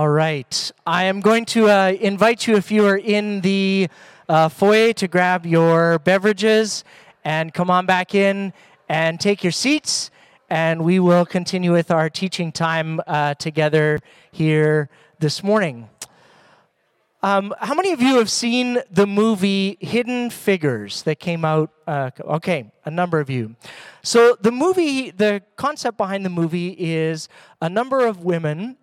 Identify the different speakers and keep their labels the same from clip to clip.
Speaker 1: All right. I am going to uh, invite you, if you are in the uh, foyer, to grab your beverages and come on back in and take your seats. And we will continue with our teaching time uh, together here this morning. Um, how many of you have seen the movie Hidden Figures that came out? Uh, okay, a number of you. So, the movie, the concept behind the movie is a number of women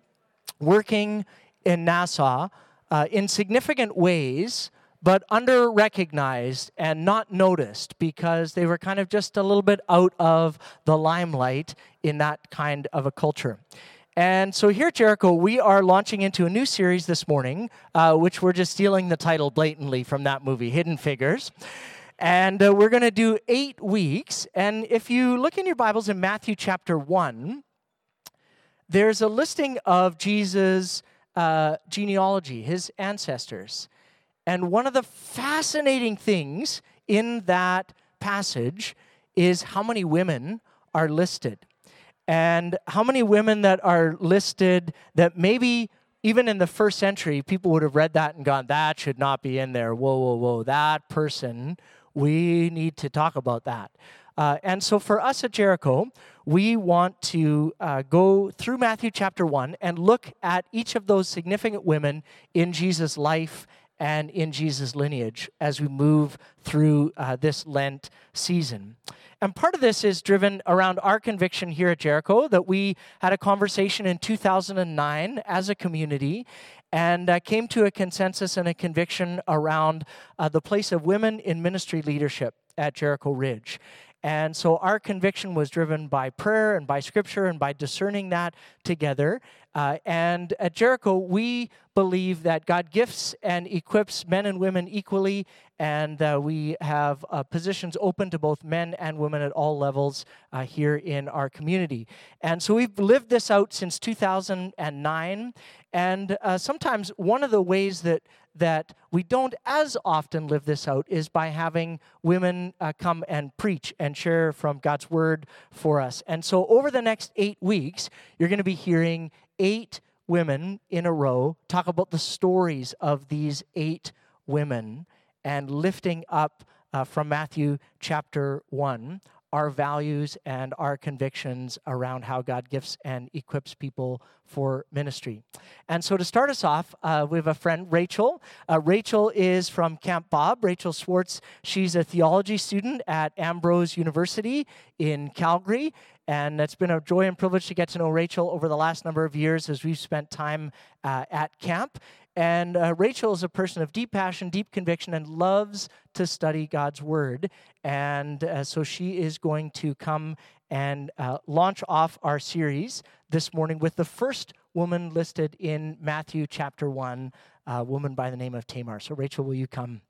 Speaker 1: working in NASA uh, in significant ways, but under recognized and not noticed because they were kind of just a little bit out of the limelight in that kind of a culture. And so here at Jericho, we are launching into a new series this morning, uh, which we're just stealing the title blatantly from that movie, Hidden Figures. And uh, we're going to do eight weeks. And if you look in your Bibles in Matthew chapter 1, there's a listing of Jesus' uh, genealogy, his ancestors. And one of the fascinating things in that passage is how many women are listed. And how many women that are listed that maybe even in the first century, people would have read that and gone, that should not be in there. Whoa, whoa, whoa, that person, we need to talk about that. Uh, and so for us at Jericho, we want to uh, go through Matthew chapter 1 and look at each of those significant women in Jesus' life and in Jesus' lineage as we move through uh, this Lent season. And part of this is driven around our conviction here at Jericho that we had a conversation in 2009 as a community and uh, came to a consensus and a conviction around uh, the place of women in ministry leadership at Jericho Ridge. And so our conviction was driven by prayer and by scripture and by discerning that together. Uh, and at Jericho, we believe that God gifts and equips men and women equally, and uh, we have uh, positions open to both men and women at all levels uh, here in our community. And so we've lived this out since 2009. And uh, sometimes one of the ways that that we don't as often live this out is by having women uh, come and preach and share from God's word for us. And so, over the next eight weeks, you're going to be hearing eight women in a row talk about the stories of these eight women and lifting up uh, from Matthew chapter 1 our values and our convictions around how God gifts and equips people for ministry. And so, to start us off, uh, we have a friend, Rachel. Uh, Rachel is from Camp Bob. Rachel Swartz, she's a theology student at Ambrose University in Calgary. And it's been a joy and privilege to get to know Rachel over the last number of years as we've spent time uh, at camp. And uh, Rachel is a person of deep passion, deep conviction, and loves to study God's word. And uh, so she is going to come and uh, launch off our series this morning with the first woman listed in Matthew chapter 1, a woman by the name of Tamar. So, Rachel, will you come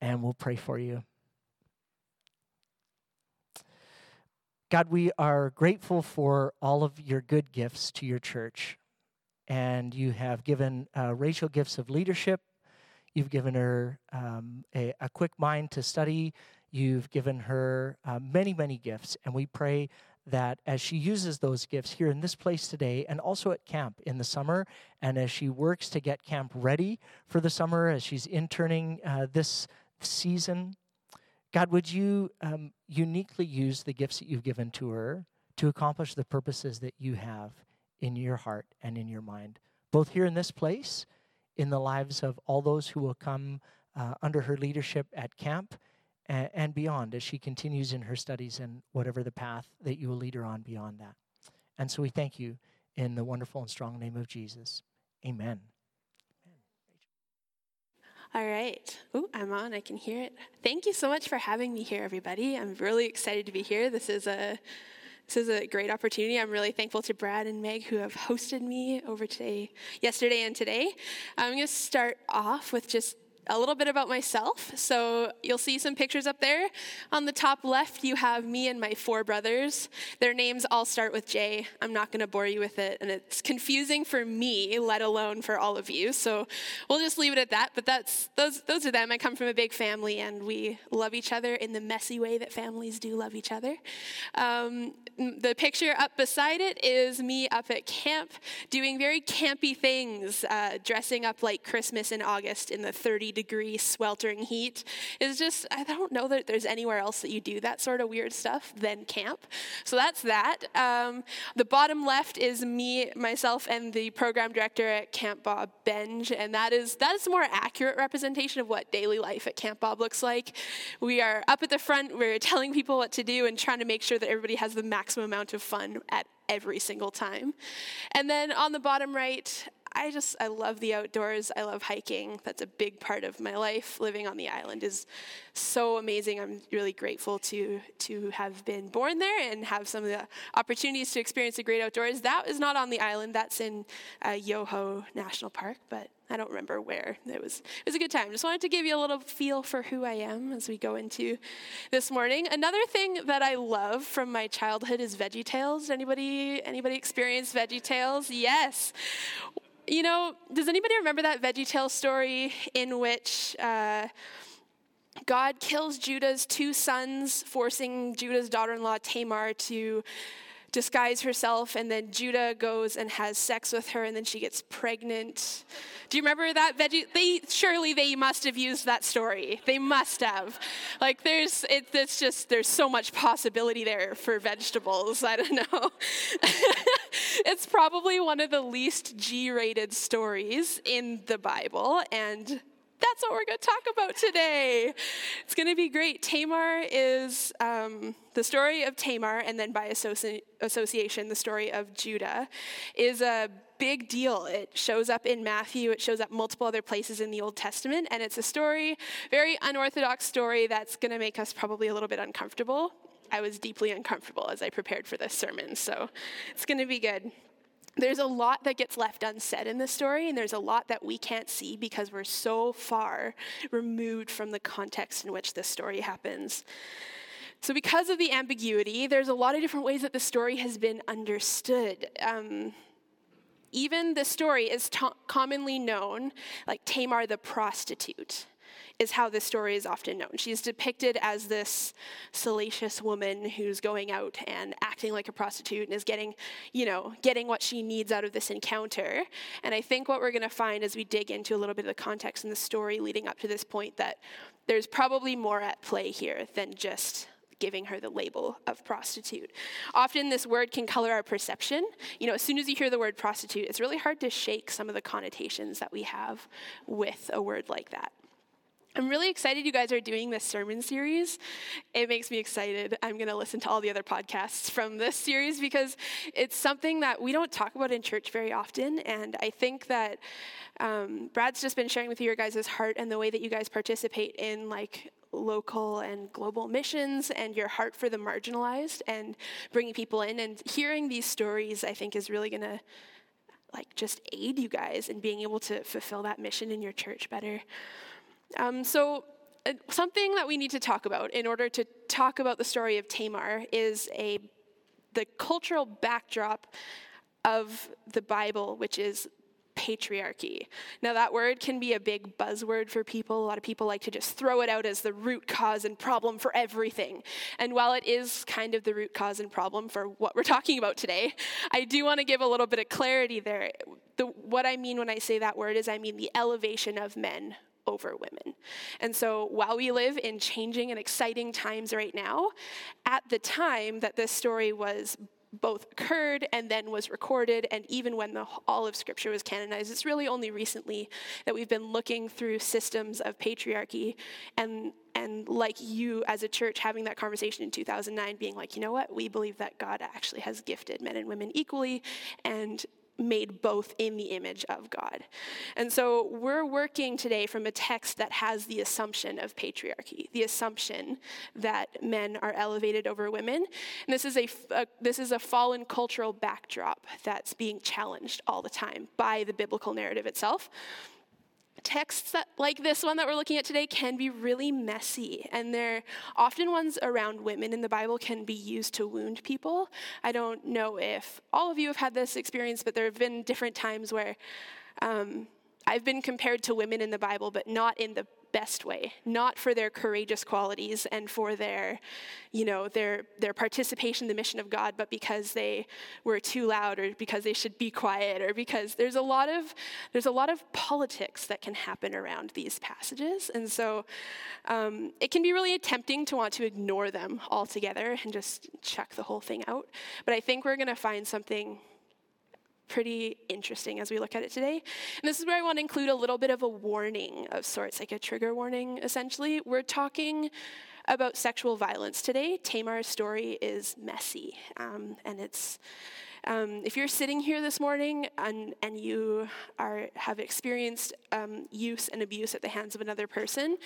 Speaker 1: and we'll pray for you? God, we are grateful for all of your good gifts to your church and you have given uh, Rachel gifts of leadership. You've given her um, a, a, quick mind to study. You've given her uh, many, many gifts. And we pray that as she uses those gifts here in this place today and also at camp in the summer, and as she works to get camp ready for the summer, as she's interning uh, this season, God, would you um, uniquely use the gifts that you've given to her to accomplish the purposes that you have in your heart and in your mind, both here in this place, in the lives of all those who will come uh, under her leadership at camp, and, and beyond as she continues in her studies and whatever the path that you will lead her on beyond that. And so we thank you in the wonderful and strong name of Jesus. Amen.
Speaker 2: All right. Oh, I'm on. I can hear it. Thank you so much for having me here, everybody. I'm really excited to be here. This is a this is a great opportunity. I'm really thankful to Brad and Meg who have hosted me over today, yesterday and today. I'm going to start off with just a little bit about myself. So you'll see some pictures up there. On the top left, you have me and my four brothers. Their names all start with J. I'm not going to bore you with it, and it's confusing for me, let alone for all of you. So we'll just leave it at that. But that's those those are them. I come from a big family, and we love each other in the messy way that families do love each other. Um, the picture up beside it is me up at camp doing very campy things, uh, dressing up like Christmas in August in the 30 degree sweltering heat is just, I don't know that there's anywhere else that you do that sort of weird stuff than camp. So that's that. Um, the bottom left is me, myself, and the program director at Camp Bob Benge, and that is that is a more accurate representation of what daily life at Camp Bob looks like. We are up at the front, we're telling people what to do and trying to make sure that everybody has the maximum amount of fun at every single time. And then on the bottom right, I just, I love the outdoors. I love hiking. That's a big part of my life. Living on the island is so amazing. I'm really grateful to, to have been born there and have some of the opportunities to experience the great outdoors. That is not on the island. That's in uh, Yoho National Park, but I don't remember where. It was it was a good time. Just wanted to give you a little feel for who I am as we go into this morning. Another thing that I love from my childhood is Veggie Tales. Anybody anybody experience Veggie Tales? Yes. You know, does anybody remember that Veggie Tale story in which uh, God kills Judah's two sons, forcing Judah's daughter in law Tamar to disguise herself, and then Judah goes and has sex with her, and then she gets pregnant. Do you remember that veggie? They surely they must have used that story. They must have. Like there's it, it's just there's so much possibility there for vegetables. I don't know. it's probably one of the least G-rated stories in the Bible, and that's what we're going to talk about today. It's going to be great. Tamar is um, the story of Tamar, and then by associ- association, the story of Judah, is a big deal. It shows up in Matthew, it shows up multiple other places in the Old Testament, and it's a story, very unorthodox story that's going to make us probably a little bit uncomfortable. I was deeply uncomfortable as I prepared for this sermon, so it's going to be good there's a lot that gets left unsaid in this story, and there's a lot that we can't see because we're so far removed from the context in which this story happens. So, because of the ambiguity, there's a lot of different ways that the story has been understood. Um, even the story is commonly known like Tamar the prostitute is how this story is often known. She's depicted as this salacious woman who's going out and acting like a prostitute and is getting, you know, getting what she needs out of this encounter. And I think what we're going to find as we dig into a little bit of the context in the story leading up to this point that there's probably more at play here than just giving her the label of prostitute. Often this word can color our perception. You know, as soon as you hear the word prostitute, it's really hard to shake some of the connotations that we have with a word like that. I'm really excited you guys are doing this sermon series. It makes me excited. I'm going to listen to all the other podcasts from this series because it's something that we don't talk about in church very often. And I think that um, Brad's just been sharing with you your guys' heart and the way that you guys participate in like local and global missions and your heart for the marginalized and bringing people in. And hearing these stories, I think, is really going to like just aid you guys in being able to fulfill that mission in your church better. Um, so, uh, something that we need to talk about in order to talk about the story of Tamar is a the cultural backdrop of the Bible, which is patriarchy. Now, that word can be a big buzzword for people. A lot of people like to just throw it out as the root cause and problem for everything. And while it is kind of the root cause and problem for what we're talking about today, I do want to give a little bit of clarity there. The, what I mean when I say that word is I mean the elevation of men over women. And so while we live in changing and exciting times right now, at the time that this story was both occurred and then was recorded, and even when the, all of Scripture was canonized, it's really only recently that we've been looking through systems of patriarchy and and like you as a church having that conversation in 2009 being like you know what we believe that god actually has gifted men and women equally and made both in the image of God. And so we're working today from a text that has the assumption of patriarchy, the assumption that men are elevated over women. And this is a, a, this is a fallen cultural backdrop that's being challenged all the time by the biblical narrative itself. Texts that, like this one that we're looking at today can be really messy and they're often ones around women in the bible can be used to wound people. I don't know if all of you have had this experience but there have been different times where um, i've been compared to women in the bible but not in the best way, not for their courageous qualities and for their, you know, their their participation in the mission of God, but because they were too loud or because they should be quiet or because there's a lot of there's a lot of politics that can happen around these passages, and so um, it can be really tempting to want to ignore them altogether and just check the whole thing out. But I think we're going to find something pretty interesting as we look at it today. And this is where I want to include a little bit of a warning of sorts, like a trigger warning, essentially. We're talking about sexual violence today. Tamar's story is messy, um, and it's um, if you're sitting here this morning and, and you are, have experienced um, use and abuse at the hands of another person,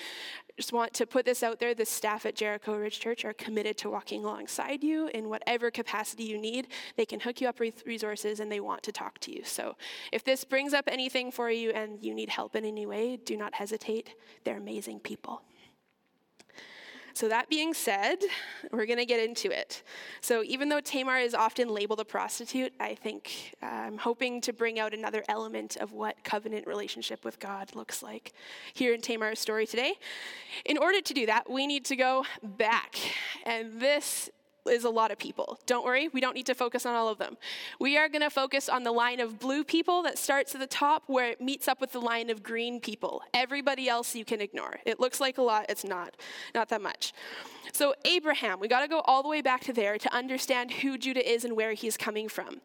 Speaker 2: just want to put this out there. The staff at Jericho Ridge Church are committed to walking alongside you in whatever capacity you need. They can hook you up with resources and they want to talk to you. So if this brings up anything for you and you need help in any way, do not hesitate. They're amazing people. So, that being said, we're going to get into it. So, even though Tamar is often labeled a prostitute, I think uh, I'm hoping to bring out another element of what covenant relationship with God looks like here in Tamar's story today. In order to do that, we need to go back. And this is a lot of people. Don't worry, we don't need to focus on all of them. We are going to focus on the line of blue people that starts at the top where it meets up with the line of green people. Everybody else you can ignore. It looks like a lot, it's not. Not that much. So, Abraham, we got to go all the way back to there to understand who Judah is and where he's coming from.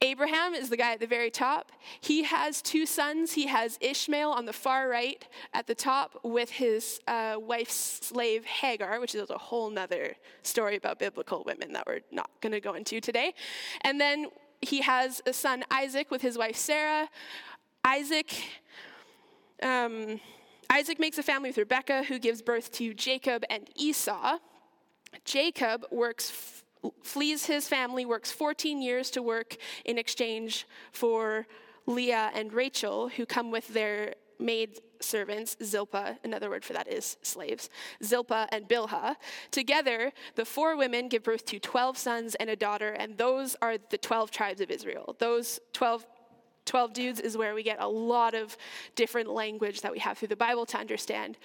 Speaker 2: Abraham is the guy at the very top. He has two sons. He has Ishmael on the far right at the top with his uh, wife's slave Hagar, which is a whole nother story about biblical women that we're not going to go into today. And then he has a son Isaac with his wife Sarah. Isaac. Um, Isaac makes a family with Rebekah, who gives birth to Jacob and Esau. Jacob works, flees his family, works 14 years to work in exchange for Leah and Rachel, who come with their maid servants, Zilpah, another word for that is slaves, Zilpah and Bilhah. Together, the four women give birth to 12 sons and a daughter, and those are the 12 tribes of Israel. Those 12 12 dudes is where we get a lot of different language that we have through the Bible to understand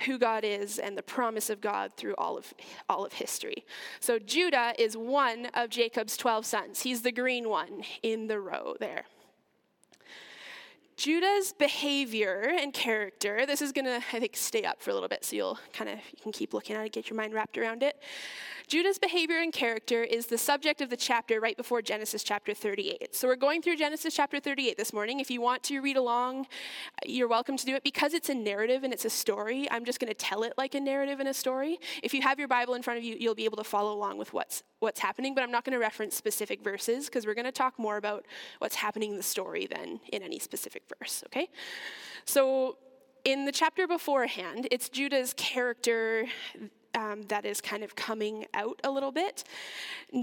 Speaker 2: who God is and the promise of God through all of all of history. So Judah is one of Jacob's 12 sons. He's the green one in the row there. Judah's behavior and character, this is going to, I think, stay up for a little bit, so you'll kind of, you can keep looking at it, get your mind wrapped around it. Judah's behavior and character is the subject of the chapter right before Genesis chapter 38. So we're going through Genesis chapter 38 this morning. If you want to read along, you're welcome to do it. Because it's a narrative and it's a story, I'm just going to tell it like a narrative and a story. If you have your Bible in front of you, you'll be able to follow along with what's what's happening, but I'm not going to reference specific verses because we're going to talk more about what's happening in the story than in any specific verse, okay? So in the chapter beforehand, it's Judah's character um, that is kind of coming out a little bit.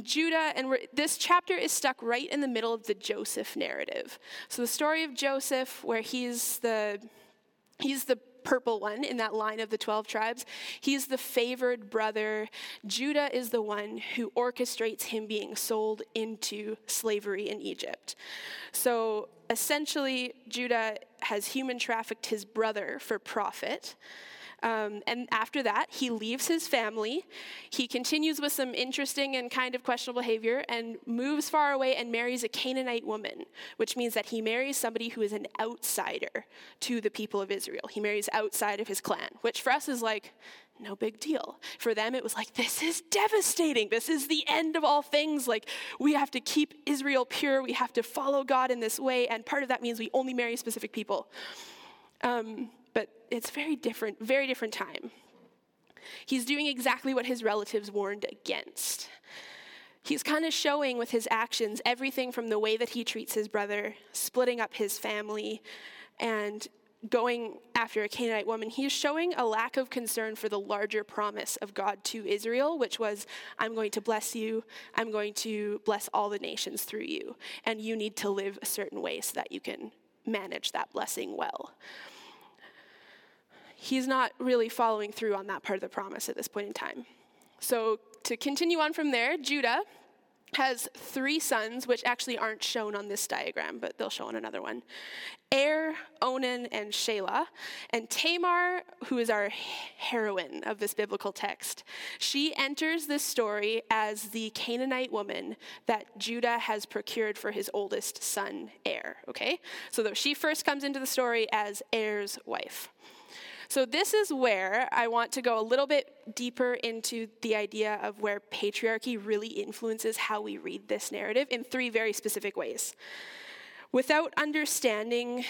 Speaker 2: Judah, and this chapter is stuck right in the middle of the Joseph narrative. So the story of Joseph, where he's the he's the purple one in that line of the 12 tribes. He's the favored brother. Judah is the one who orchestrates him being sold into slavery in Egypt. So essentially, Judah has human trafficked his brother for profit. Um, and after that, he leaves his family. He continues with some interesting and kind of questionable behavior and moves far away and marries a Canaanite woman, which means that he marries somebody who is an outsider to the people of Israel. He marries outside of his clan, which for us is like, no big deal. For them, it was like, this is devastating. This is the end of all things. Like, we have to keep Israel pure. We have to follow God in this way. And part of that means we only marry specific people. Um, but it's very different, very different time. He's doing exactly what his relatives warned against. He's kind of showing with his actions everything from the way that he treats his brother, splitting up his family, and going after a Canaanite woman. He's showing a lack of concern for the larger promise of God to Israel, which was, I'm going to bless you, I'm going to bless all the nations through you, and you need to live a certain way so that you can manage that blessing well. He's not really following through on that part of the promise at this point in time. So, to continue on from there, Judah has three sons, which actually aren't shown on this diagram, but they'll show on another one Er, Onan, and Shelah. And Tamar, who is our heroine of this biblical text, she enters this story as the Canaanite woman that Judah has procured for his oldest son, Er. Okay? So she first comes into the story as Er's wife. So, this is where I want to go a little bit deeper into the idea of where patriarchy really influences how we read this narrative in three very specific ways. Without understanding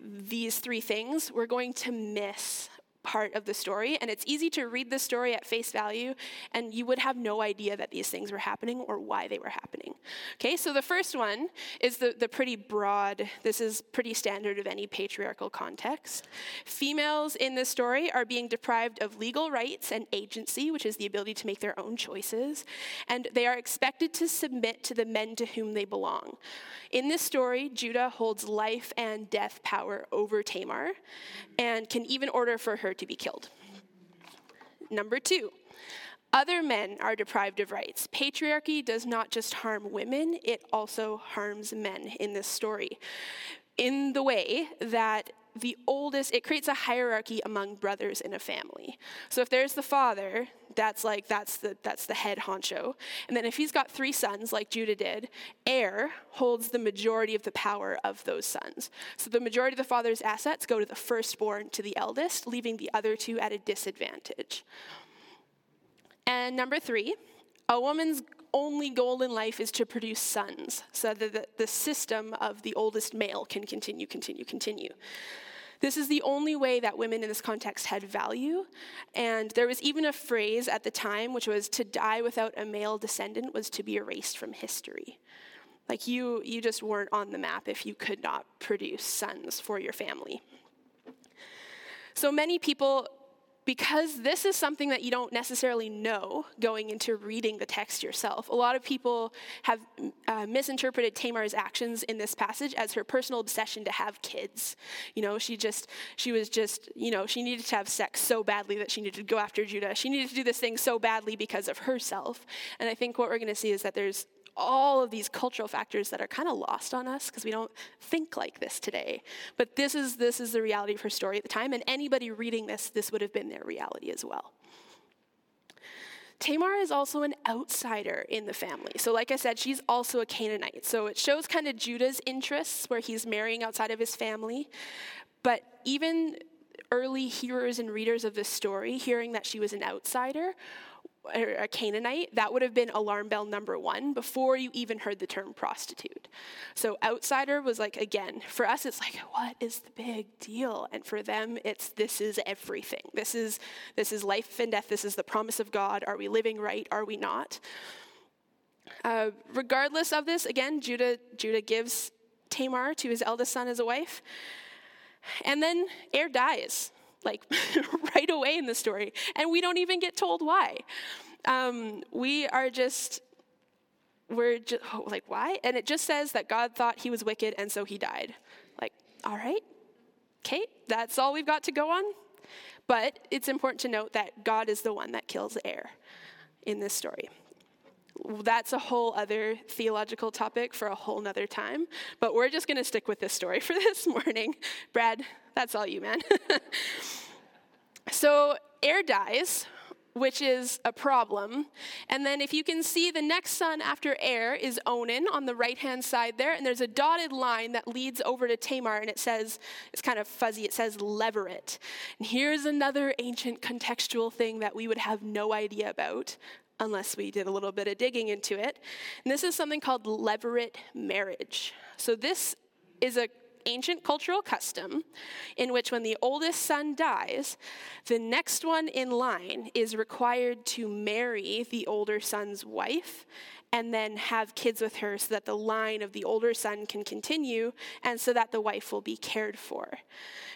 Speaker 2: these three things, we're going to miss part of the story, and it's easy to read the story at face value, and you would have no idea that these things were happening or why they were happening. Okay, so the first one is the, the pretty broad, this is pretty standard of any patriarchal context. Females in this story are being deprived of legal rights and agency, which is the ability to make their own choices, and they are expected to submit to the men to whom they belong. In this story, Judah holds life and death power over Tamar and can even order for her to be killed. Number two, other men are deprived of rights. Patriarchy does not just harm women, it also harms men in this story. In the way that the oldest, it creates a hierarchy among brothers in a family. So if there's the father, that's like that's the that's the head honcho. And then if he's got three sons like Judah did, Er holds the majority of the power of those sons. So the majority of the father's assets go to the firstborn to the eldest, leaving the other two at a disadvantage. And number 3, a woman's only goal in life is to produce sons so that the, system of the oldest male can continue, continue, continue. This is the only way that women in this context had value. And there was even a phrase at the time, which was to die without a male descendant was to be erased from history. Like you, you just weren't on the map if you could not produce sons for your family. So many people because this is something that you don't necessarily know going into reading the text yourself. A lot of people have uh, misinterpreted Tamar's actions in this passage as her personal obsession to have kids. You know, she just, she was just, you know, she needed to have sex so badly that she needed to go after Judah. She needed to do this thing so badly because of herself. And I think what we're going to see is that there's all of these cultural factors that are kind of lost on us because we don't think like this today. But this is this is the reality of her story at the time, and anybody reading this, this would have been their reality as well. Tamar is also an outsider in the family. So, like I said, she's also a Canaanite. So, it shows kind of Judah's interests where he's marrying outside of his family. But even early hearers and readers of this story, hearing that she was an outsider, a Canaanite, that would have been alarm bell number one before you even heard the term prostitute. So outsider was like, again, for us, it's like, what is the big deal? And for them, it's this is everything. This is this is life and death. This is the promise of God. Are we living right? Are we not? Uh, regardless of this, again, Judah Judah gives Tamar to his eldest son as a wife, and then Er dies like right away in the story, and we don't even get told why. Um, we are just we're just oh, like why? And it just says that god thought he was wicked and so he died. Like all right okay that's all we've got to go on. But it's important to note that god is the one that kills Er in this story that's a whole other theological topic for a whole nother time but we're just going to stick with this story for this morning brad that's all you man so air dies which is a problem. And then if you can see the next son after air is Onan on the right hand side there, and there's a dotted line that leads over to Tamar, and it says, it's kind of fuzzy, it says Levirate. And here's another ancient contextual thing that we would have no idea about unless we did a little bit of digging into it. And this is something called levirate marriage. So this is a ancient cultural custom in which when the oldest son dies, the next one in line is required to marry the older son's wife and then have kids with her so that the line of the older son can continue and so that the wife will be cared for.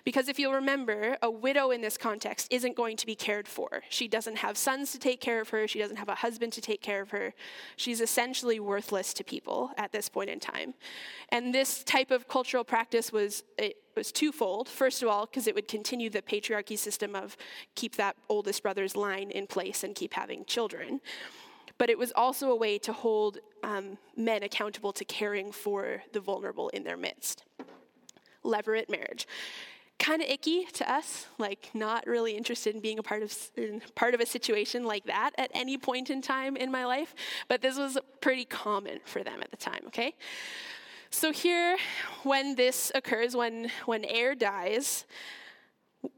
Speaker 2: Because if you'll remember, a widow in this context isn't going to be cared for. She doesn't have sons to take care of her, she doesn't have a husband to take care of her. She's essentially worthless to people at this point in time. And this type of cultural practice was it was twofold. First of all, because it would continue the patriarchy system of keep that oldest brother's line in place and keep having children but it was also a way to hold um, men accountable to caring for the vulnerable in their midst. Levirate marriage. Kind of icky to us, like not really interested in being a part of part of a situation like that at any point in time in my life, but this was pretty common for them at the time. Okay, so here, when this occurs, when when Er dies,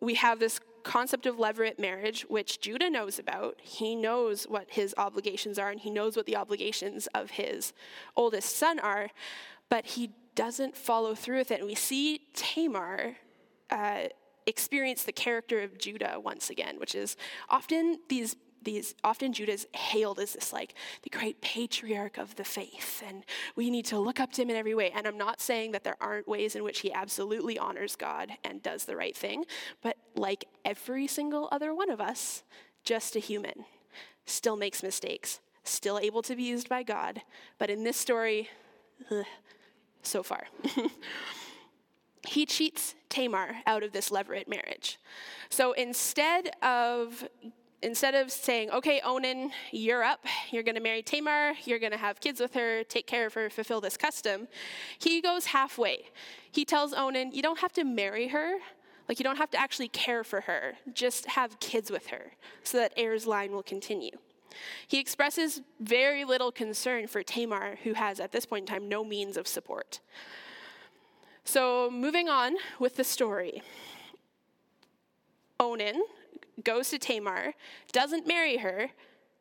Speaker 2: we have this concept of levirate marriage, which Judah knows about. He knows what his obligations are, and he knows what the obligations of his oldest son are, but he doesn't follow through with it. And we see Tamar uh, experience the character of Judah once again, which is often these these often Judah is hailed as this like the great patriarch of the faith, and we need to look up to him in every way. And I'm not saying that there aren't ways in which he absolutely honors God and does the right thing, but like every single other one of us, just a human, still makes mistakes, still able to be used by God. But in this story, ugh, so far. he cheats Tamar out of this levirate marriage. So instead of instead of saying, okay, Onan, you're up, you're going to marry Tamar, you're going to have kids with her, take care of her, fulfill this custom, he goes halfway. He tells Onan, you don't have to marry her. Like, you don't have to actually care for her. Just have kids with her so that Er's line will continue. He expresses very little concern for Tamar, who has, at this point in time, no means of support. So, moving on with the story. Onan, goes to Tamar, doesn't marry her,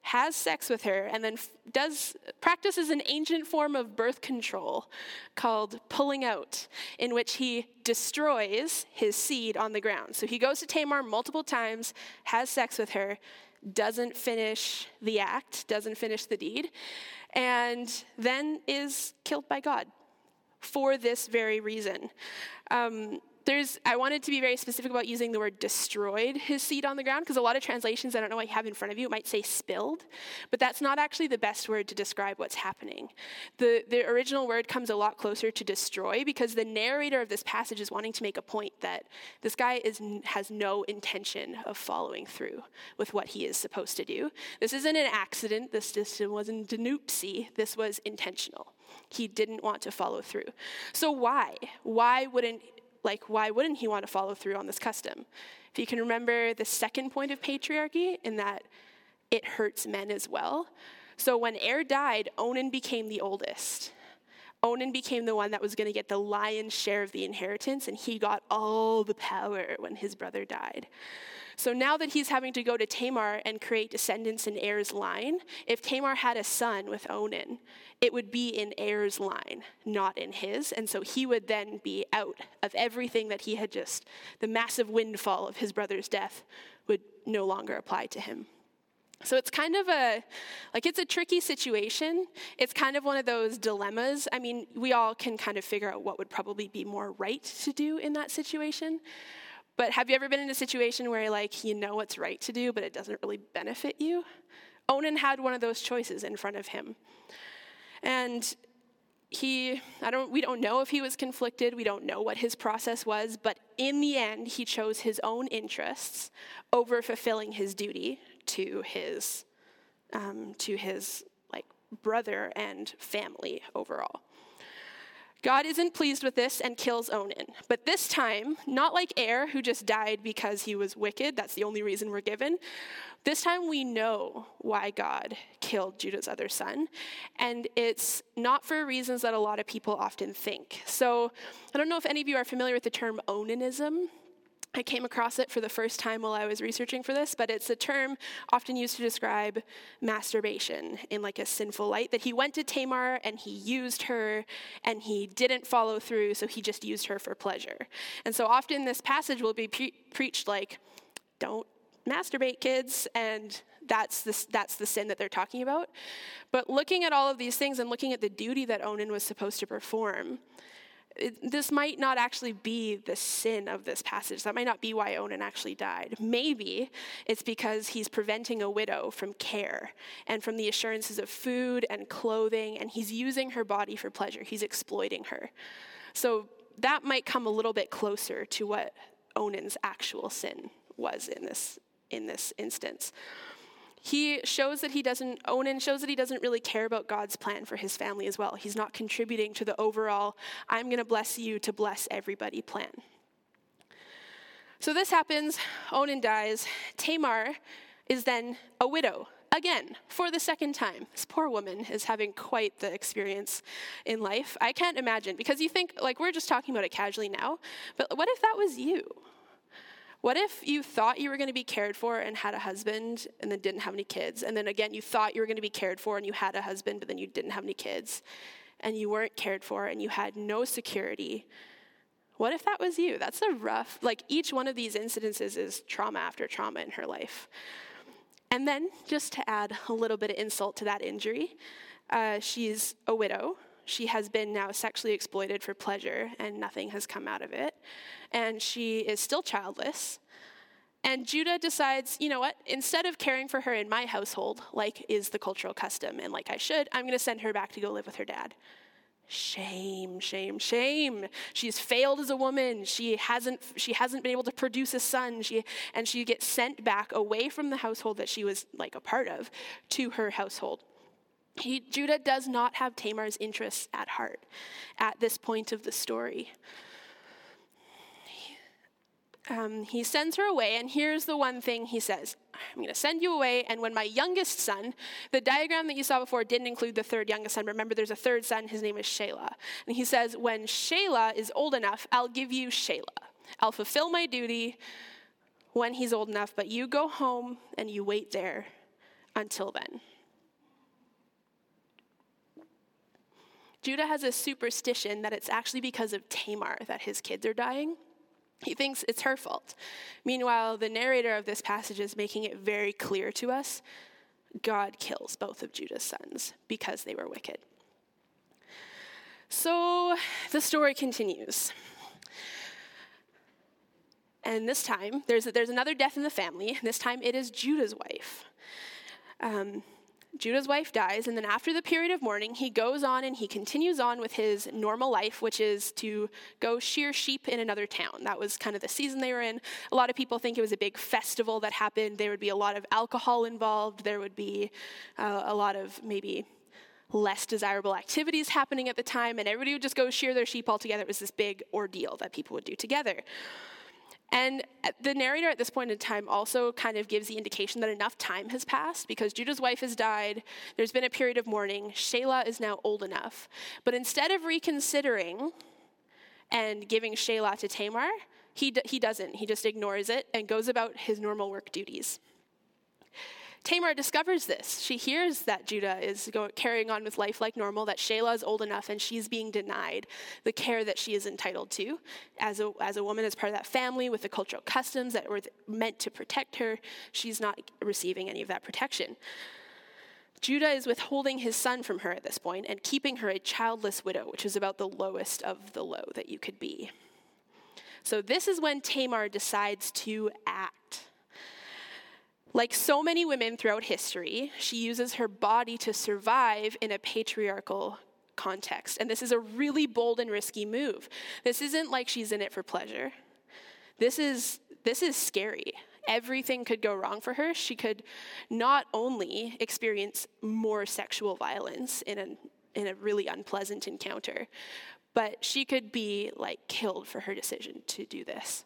Speaker 2: has sex with her, and then does practices an ancient form of birth control called pulling out, in which he destroys his seed on the ground. So he goes to Tamar multiple times, has sex with her, doesn't finish the act, doesn't finish the deed, and then is killed by God for this very reason. Um, there's, I wanted to be very specific about using the word destroyed his seed on the ground because a lot of translations, I don't know what you have in front of you, might say spilled, but that's not actually the best word to describe what's happening. The, the original word comes a lot closer to destroy because the narrator of this passage is wanting to make a point that this guy is, has no intention of following through with what he is supposed to do. This isn't an accident, this wasn't an oopsie, this was intentional. He didn't want to follow through. So, why? Why wouldn't like, why wouldn't he want to follow through on this custom? If you can remember the second point of patriarchy, in that it hurts men as well. So when Er died, Onan became the oldest. Onan became the one that was going to get the lion's share of the inheritance, and he got all the power when his brother died. So now that he's having to go to Tamar and create descendants in Er's line, if Tamar had a son with Onan, it would be in Er's line, not in his. And so he would then be out of everything that he had just, the massive windfall of his brother's death would no longer apply to him. So it's kind of a, like, it's a tricky situation. It's kind of one of those dilemmas. I mean, we all can kind of figure out what would probably be more right to do in that situation. But have you ever been in a situation where, like, you know what's right to do, but it doesn't really benefit you? Onan had one of those choices in front of him. And he i don't we don't know if he was conflicted we don't know what his process was but in the end he chose his own interests over fulfilling his duty to his um, to his like brother and family overall God isn't pleased with this and kills Onan. But this time, not like Er, who just died because he was wicked, that's the only reason we're given. This time we know why God killed Judah's other son. And it's not for reasons that a lot of people often think. So I don't know if any of you are familiar with the term onanism. I came across it for the first time while I was researching for this, but it's a term often used to describe masturbation in like a sinful light. That he went to Tamar and he used her and he didn't follow through, so he just used her for pleasure. And so often this passage will be pre- preached like, don't masturbate, kids, and that's the, that's the sin that they're talking about. But looking at all of these things and looking at the duty that Onan was supposed to perform, it, this might not actually be the sin of this passage. That might not be why Onan actually died. Maybe it's because he's preventing a widow from care and from the assurances of food and clothing, and he's using her body for pleasure. He's exploiting her. So that might come a little bit closer to what Onan's actual sin was in this, in this instance he shows that he doesn't, Onan shows that he doesn't really care about God's plan for his family as well. He's not contributing to the overall, I'm going to bless you to bless everybody plan. So this happens, Onan dies. Tamar is then a widow again for the second time. This poor woman is having quite the experience in life. I can't imagine because you think, like, we're just talking about it casually now, but what if that was you? What if you thought you were going to be cared for and had a husband and then didn't have any kids? And then again, you thought you were going to be cared for and you had a husband, but then you didn't have any kids and you weren't cared for and you had no security? What if that was you? That's a rough, like each one of these incidences is trauma after trauma in her life. And then, just to add a little bit of insult to that injury, uh, she's a widow she has been now sexually exploited for pleasure and nothing has come out of it. And she is still childless. And Judah decides, you know what, instead of caring for her in my household, like is the cultural custom and like I should, I'm going to send her back to go live with her dad. Shame, shame, shame. She's failed as a woman. She hasn't she hasn't been able to produce a son. She and she gets sent back away from the household that she was like a part of to her household. He, Judah does not have Tamar's interests at heart at this point of the story. Um, he sends her away, and here's the one thing he says I'm going to send you away, and when my youngest son, the diagram that you saw before didn't include the third youngest son. Remember, there's a third son, his name is Shelah. And he says, When Shelah is old enough, I'll give you Shelah. I'll fulfill my duty when he's old enough, but you go home and you wait there until then. Judah has a superstition that it's actually because of Tamar that his kids are dying. He thinks it's her fault. Meanwhile, the narrator of this passage is making it very clear to us God kills both of Judah's sons because they were wicked. So the story continues. And this time, there's, there's another death in the family, this time it is Judah's wife. Um, Judah's wife dies, and then after the period of mourning, he goes on and he continues on with his normal life, which is to go shear sheep in another town. That was kind of the season they were in. A lot of people think it was a big festival that happened. There would be a lot of alcohol involved, there would be uh, a lot of maybe less desirable activities happening at the time, and everybody would just go shear their sheep all together. It was this big ordeal that people would do together. And uh, the narrator at this point in time also kind of gives the indication that enough time has passed because Judah's wife has died. There's been a period of mourning. Shelah is now old enough. But instead of reconsidering and giving Shelah to Tamar, he, d- he doesn't. He just ignores it and goes about his normal work duties. Tamar discovers this. She hears that Judah is going, carrying on with life like normal, that Shelah is old enough and she's being denied the care that she is entitled to. As a, as a woman, as part of that family with the cultural customs that were meant to protect her, she's not receiving any of that protection. Judah is withholding his son from her at this point and keeping her a childless widow, which is about the lowest of the low that you could be. So, this is when Tamar decides to act. Like so many women throughout history, she uses her body to survive in a patriarchal context. And this is a really bold and risky move. This isn't like she's in it for pleasure. This is this is scary. Everything could go wrong for her. She could not only experience more sexual violence in a in a really unpleasant encounter, but she could be like killed for her decision to do this.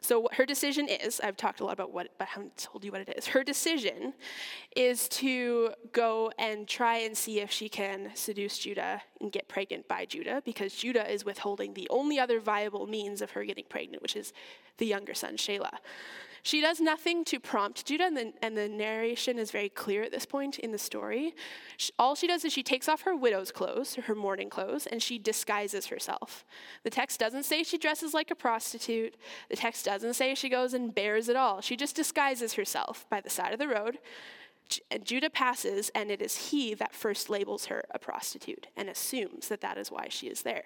Speaker 2: So her decision is, I've talked a lot about what, but I haven't told you what it is. Her decision is to go and try and see if she can seduce Judah and get pregnant by Judah because Judah is withholding the only other viable means of her getting pregnant, which is the younger son, Shelah. She does nothing to prompt Judah, and the, and the narration is very clear at this point in the story. She, all she does is she takes off her widow's clothes, her mourning clothes, and she disguises herself. The text doesn't say she dresses like a prostitute. The text doesn't say she goes and bears it all. She just disguises herself by the side of the road. And Judah passes, and it is he that first labels her a prostitute and assumes that that is why she is there.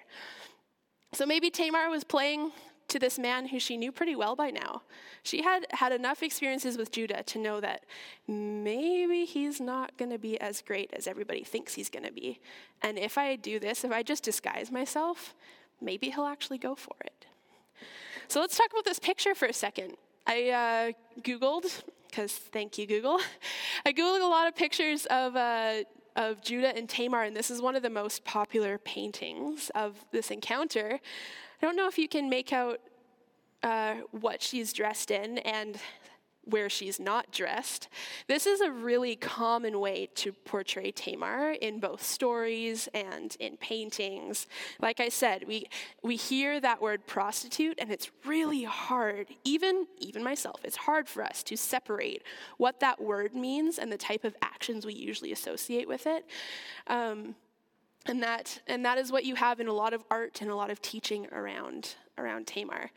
Speaker 2: So maybe Tamar was playing to this man who she knew pretty well by now. She had had enough experiences with Judah to know that maybe he's not going to be as great as everybody thinks he's going to be. And if I do this, if I just disguise myself, maybe he'll actually go for it. So let's talk about this picture for a second. I uh, Googled, because thank you, Google. I Googled a lot of pictures of. Uh, of Judah and Tamar, and this is one of the most popular paintings of this encounter. I don't know if you can make out uh, what she's dressed in and where she's not dressed. This is a really common way to portray Tamar in both stories and in paintings. Like I said, we we hear that word prostitute and it's really hard, even even myself, it's hard for us to separate what that word means and the type of actions we usually associate with it. Um, and that, and that is what you have in a lot of art and a lot of teaching around, around Tamar.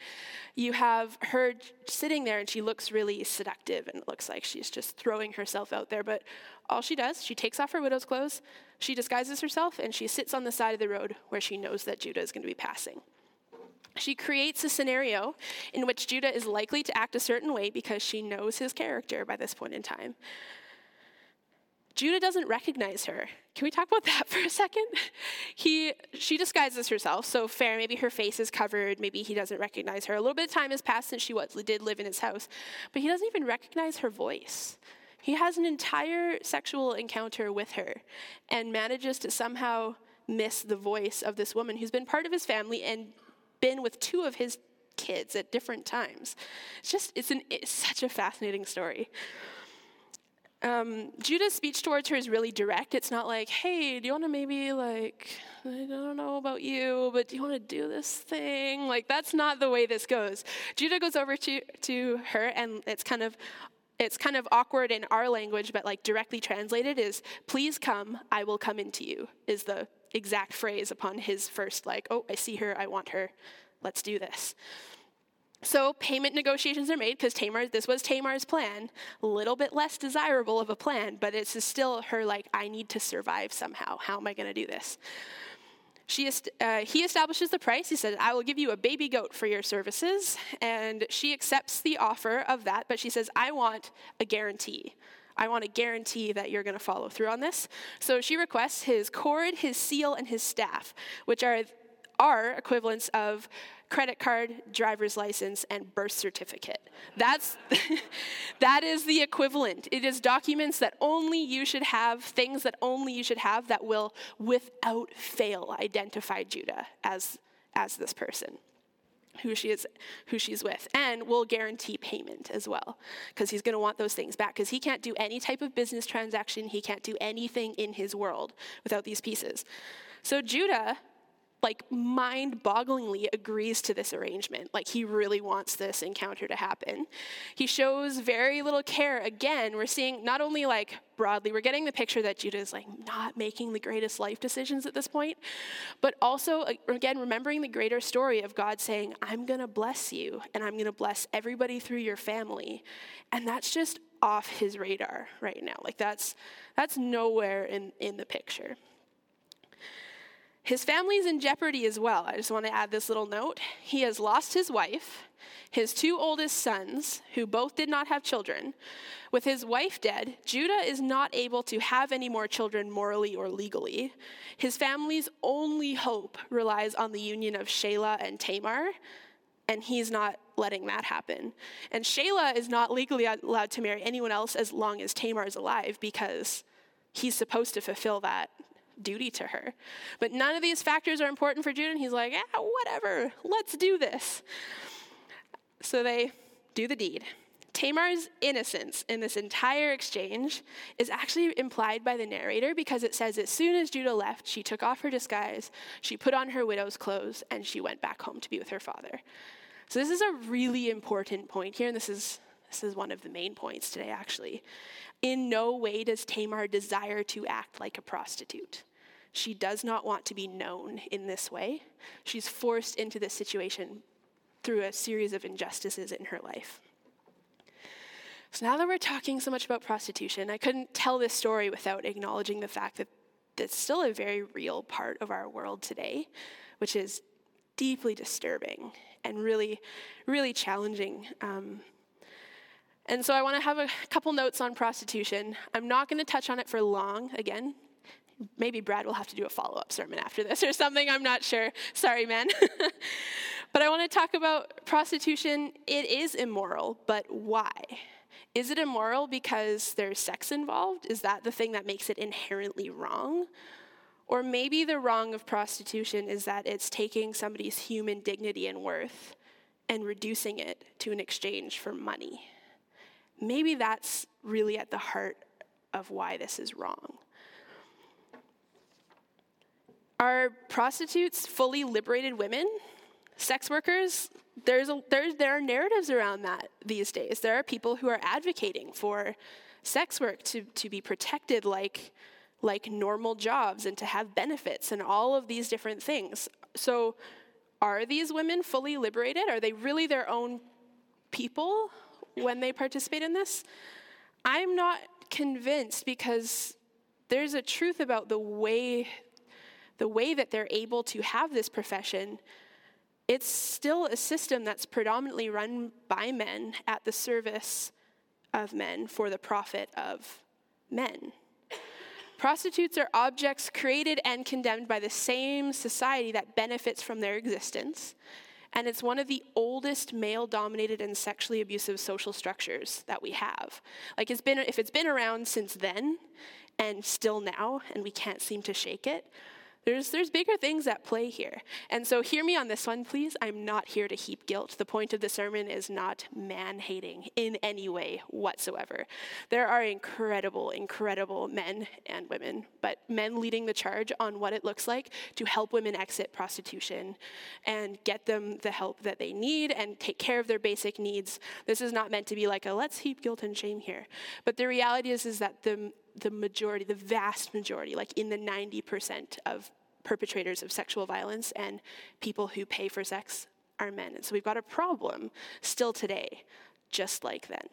Speaker 2: You have her sitting there and she looks really seductive and it looks like she's just throwing herself out there. But all she does, she takes off her widow's clothes, she disguises herself, and she sits on the side of the road where she knows that Judah is going to be passing. She creates a scenario in which Judah is likely to act a certain way because she knows his character by this point in time. Judah doesn't recognize her. Can we talk about that for a second? He, she disguises herself, so fair. Maybe her face is covered. Maybe he doesn't recognize her. A little bit of time has passed since she did live in his house, but he doesn't even recognize her voice. He has an entire sexual encounter with her and manages to somehow miss the voice of this woman who's been part of his family and been with two of his kids at different times. It's just, it's, an, it's such a fascinating story um, Judah's speech towards her is really direct. It's not like, hey, do you want to maybe, like, I don't know about you, but do you want to do this thing? Like, that's not the way this goes. Judah goes over to, to her, and it's kind of it's kind of awkward in our language, but like directly translated is, please come, I will come into you, is the exact phrase upon his first, like, oh, I see her, I want her, let's do this. So payment negotiations are made because Tamar, this was Tamar's plan, a little bit less desirable of a plan, but it's still her like, I need to survive somehow. How am I going to do this? She, uh, he establishes the price. He says, I will give you a baby goat for your services. And she accepts the offer of that, but she says, I want a guarantee. I want a guarantee that you're going to follow through on this. So she requests his cord, his seal, and his staff, which are, are equivalents of credit card, driver's license, and birth certificate. That's that is the equivalent. It is documents that only you should have, things that only you should have that will without fail identify Judah as as this person who she is who she's with and will guarantee payment as well because he's going to want those things back because he can't do any type of business transaction he can't do anything in his world without these pieces so judah like mind bogglingly agrees to this arrangement. Like he really wants this encounter to happen. He shows very little care. Again, we're seeing not only like broadly, we're getting the picture that Judah is like not making the greatest life decisions at this point, but also, uh, again, remembering the greater story of God saying, I'm going to bless you and I'm going to bless everybody through your family. And that's just off his radar right now. Like that's, that's nowhere in, in the picture. His family's in jeopardy as well. I just want to add this little note. He has lost his wife, his two oldest sons, who both did not have children. With his wife dead, Judah is not able to have any more children morally or legally. His family's only hope relies on the union of Shelah and Tamar, and he's not letting that happen. And Shelah is not legally allowed to marry anyone else as long as Tamar is alive because he's supposed to fulfill that duty to her. But none of these factors are important for Judah, and he's like, ah, whatever, let's do this. So they do the deed. Tamar's innocence in this entire exchange is actually implied by the narrator because it says as soon as Judah left, she took off her disguise, she put on her widow's clothes, and she went back home to be with her father. So this is a really important point here, and this is this is one of the main points today, actually. In no way does Tamar desire to act like a prostitute. She does not want to be known in this way. She's forced into this situation through a series of injustices in her life. So now that we're talking so much about prostitution, I couldn't tell this story without acknowledging the fact that it's still a very real part of our world today, which is deeply disturbing and really, really challenging. Um, and so I want to have a couple notes on prostitution. I'm not going to touch on it for long. Again, maybe Brad will have to do a follow up sermon after this or something. I'm not sure. Sorry, man. but I want to talk about prostitution. It is immoral, but why? Is it immoral because there's sex involved? Is that the thing that makes it inherently wrong? Or maybe the wrong of prostitution is that it's taking somebody's human dignity and worth and reducing it to an exchange for money. Maybe that's really at the heart of why this is wrong. Are prostitutes fully liberated women? Sex workers? There's a, there's, there are narratives around that these days. There are people who are advocating for sex work to, to be protected like, like normal jobs and to have benefits and all of these different things. So, are these women fully liberated? Are they really their own people when they participate in this? I'm not convinced because there's a truth about the way the way that they're able to have this profession, it's still a system that's predominantly run by men at the service of men for the profit of men. Prostitutes are objects created and condemned by the same society that benefits from their existence. And it's one of the oldest male dominated and sexually abusive social structures that we have. Like it's been if it's been around since then and still now and we can't seem to shake it, there's, there's bigger things at play here. And so, hear me on this one, please. I'm not here to heap guilt. The point of the sermon is not man hating in any way whatsoever. There are incredible, incredible men and women, but men leading the charge on what it looks like to help women exit prostitution and get them the help that they need and take care of their basic needs. This is not meant to be like a let's heap guilt and shame here. But the reality is, is that the the majority, the vast majority, like in the 90% of perpetrators of sexual violence and people who pay for sex are men. And so we've got a problem still today, just like then.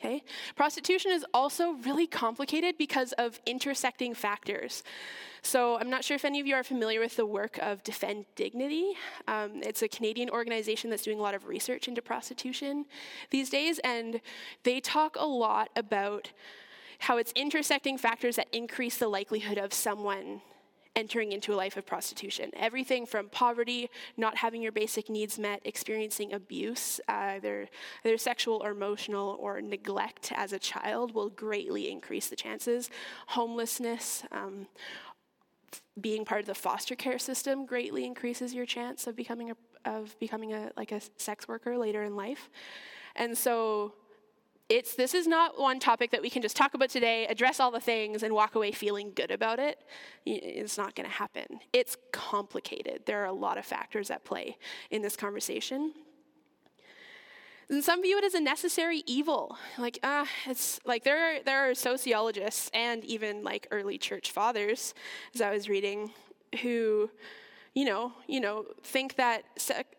Speaker 2: Okay? Prostitution is also really complicated because of intersecting factors. So, I'm not sure if any of you are familiar with the work of Defend Dignity. Um, it's a Canadian organization that's doing a lot of research into prostitution these days, and they talk a lot about how it's intersecting factors that increase the likelihood of someone entering into a life of prostitution. Everything from poverty, not having your basic needs met, experiencing abuse, either, either sexual or emotional, or neglect as a child will greatly increase the chances. Homelessness, um, being part of the foster care system greatly increases your chance of becoming a, of becoming a like a sex worker later in life. And so it's this is not one topic that we can just talk about today, address all the things, and walk away feeling good about it. It's not going to happen. It's complicated. There are a lot of factors at play in this conversation. And some view it as a necessary evil. Like, ah, uh, it's like there are, there are sociologists and even like early church fathers, as I was reading, who, you know, you know, think that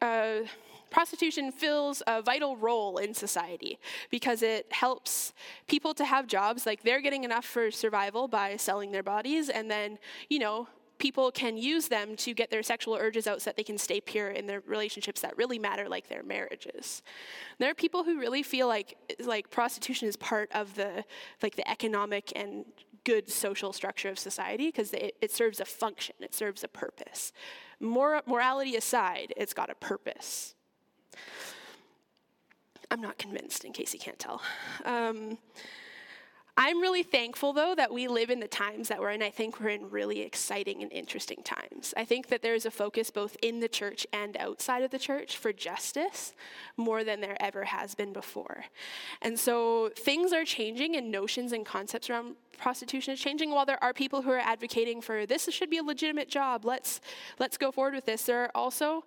Speaker 2: uh, prostitution fills a vital role in society because it helps people to have jobs. Like they're getting enough for survival by selling their bodies, and then, you know, people can use them to get their sexual urges out so that they can stay pure in their relationships that really matter like their marriages. There are people who really feel like like prostitution is part of the like the economic and good social structure of society because it, it, serves a function. It serves a purpose. Mor- morality aside it's got a purpose I'm not convinced, in case you can't tell. Um, I'm really thankful, though, that we live in the times that we're in. I think we're in really exciting and interesting times. I think that there's a focus both in the church and outside of the church for justice more than there ever has been before. And so things are changing, and notions and concepts around prostitution is changing. While there are people who are advocating for this should be a legitimate job, let's, let's go forward with this, there are also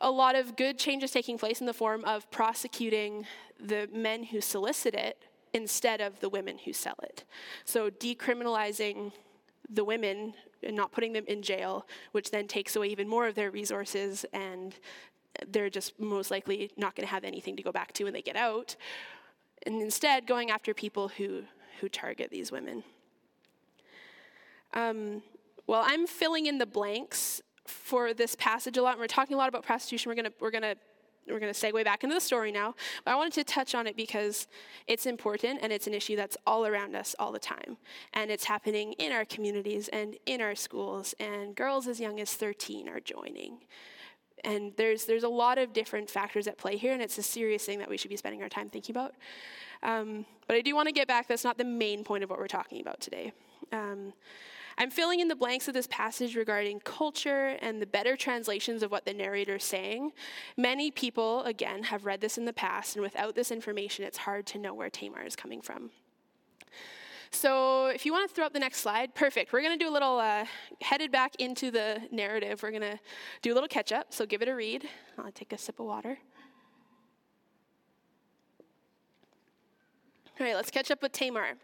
Speaker 2: a lot of good changes taking place in the form of prosecuting the men who solicit it instead of the women who sell it. So decriminalizing the women and not putting them in jail, which then takes away even more of their resources, and they're just most likely not going to have anything to go back to when they get out. And instead, going after people who, who target these women. Um, well, I'm filling in the blanks for this passage a lot. And we're talking a lot about prostitution. We're to we're to we're going to segue back into the story now. But I wanted to touch on it because it's important and it's an issue that's all around us all the time. And it's happening in our communities and in our schools. And girls as young as 13 are joining. And there's, there's a lot of different factors at play here, and it's a serious thing that we should be spending our time thinking about. Um, but I do want to get back, that's not the main point of what we're talking about today. Um, I'm filling in the blanks of this passage regarding culture and the better translations of what the narrator is saying. Many people, again, have read this in the past, and without this information, it's hard to know where Tamar is coming from. So, if you want to throw up the next slide, perfect. We're going to do a little, uh, headed back into the narrative, we're going to do a little catch up. So, give it a read. I'll take a sip of water. All right, let's catch up with Tamar.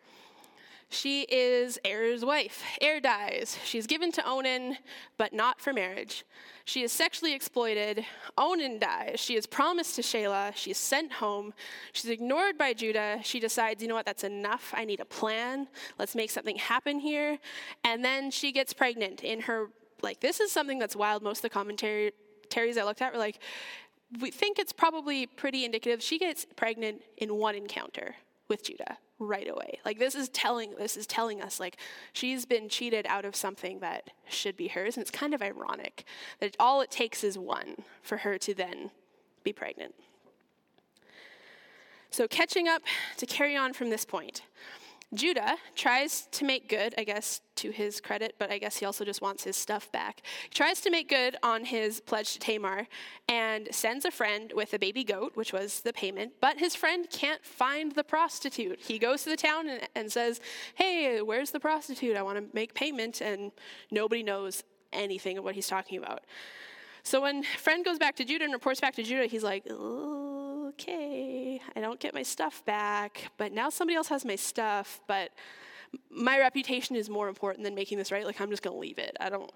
Speaker 2: She is Er's wife. Er dies. She's given to Onan, but not for marriage. She is sexually exploited. Onan dies. She is promised to Shelah. She's sent home. She's ignored by Judah. She decides, you know what, that's enough. I need a plan. Let's make something happen here. And then she gets pregnant in her, like, this is something that's wild. Most of the commentaries I looked at were like, we think it's probably pretty indicative. She gets pregnant in one encounter with Judah right away. Like this is telling this is telling us like she's been cheated out of something that should be hers and it's kind of ironic that all it takes is one for her to then be pregnant. So catching up to carry on from this point. Judah tries to make good, I guess, to his credit, but I guess he also just wants his stuff back. He tries to make good on his pledge to Tamar and sends a friend with a baby goat, which was the payment, but his friend can't find the prostitute. He goes to the town and, and says, Hey, where's the prostitute? I want to make payment, and nobody knows anything of what he's talking about. So when friend goes back to Judah and reports back to Judah, he's like, okay, I don't get my stuff back, but now somebody else has my stuff, but my reputation is more important than making this right. Like I'm just going to leave it. I don't,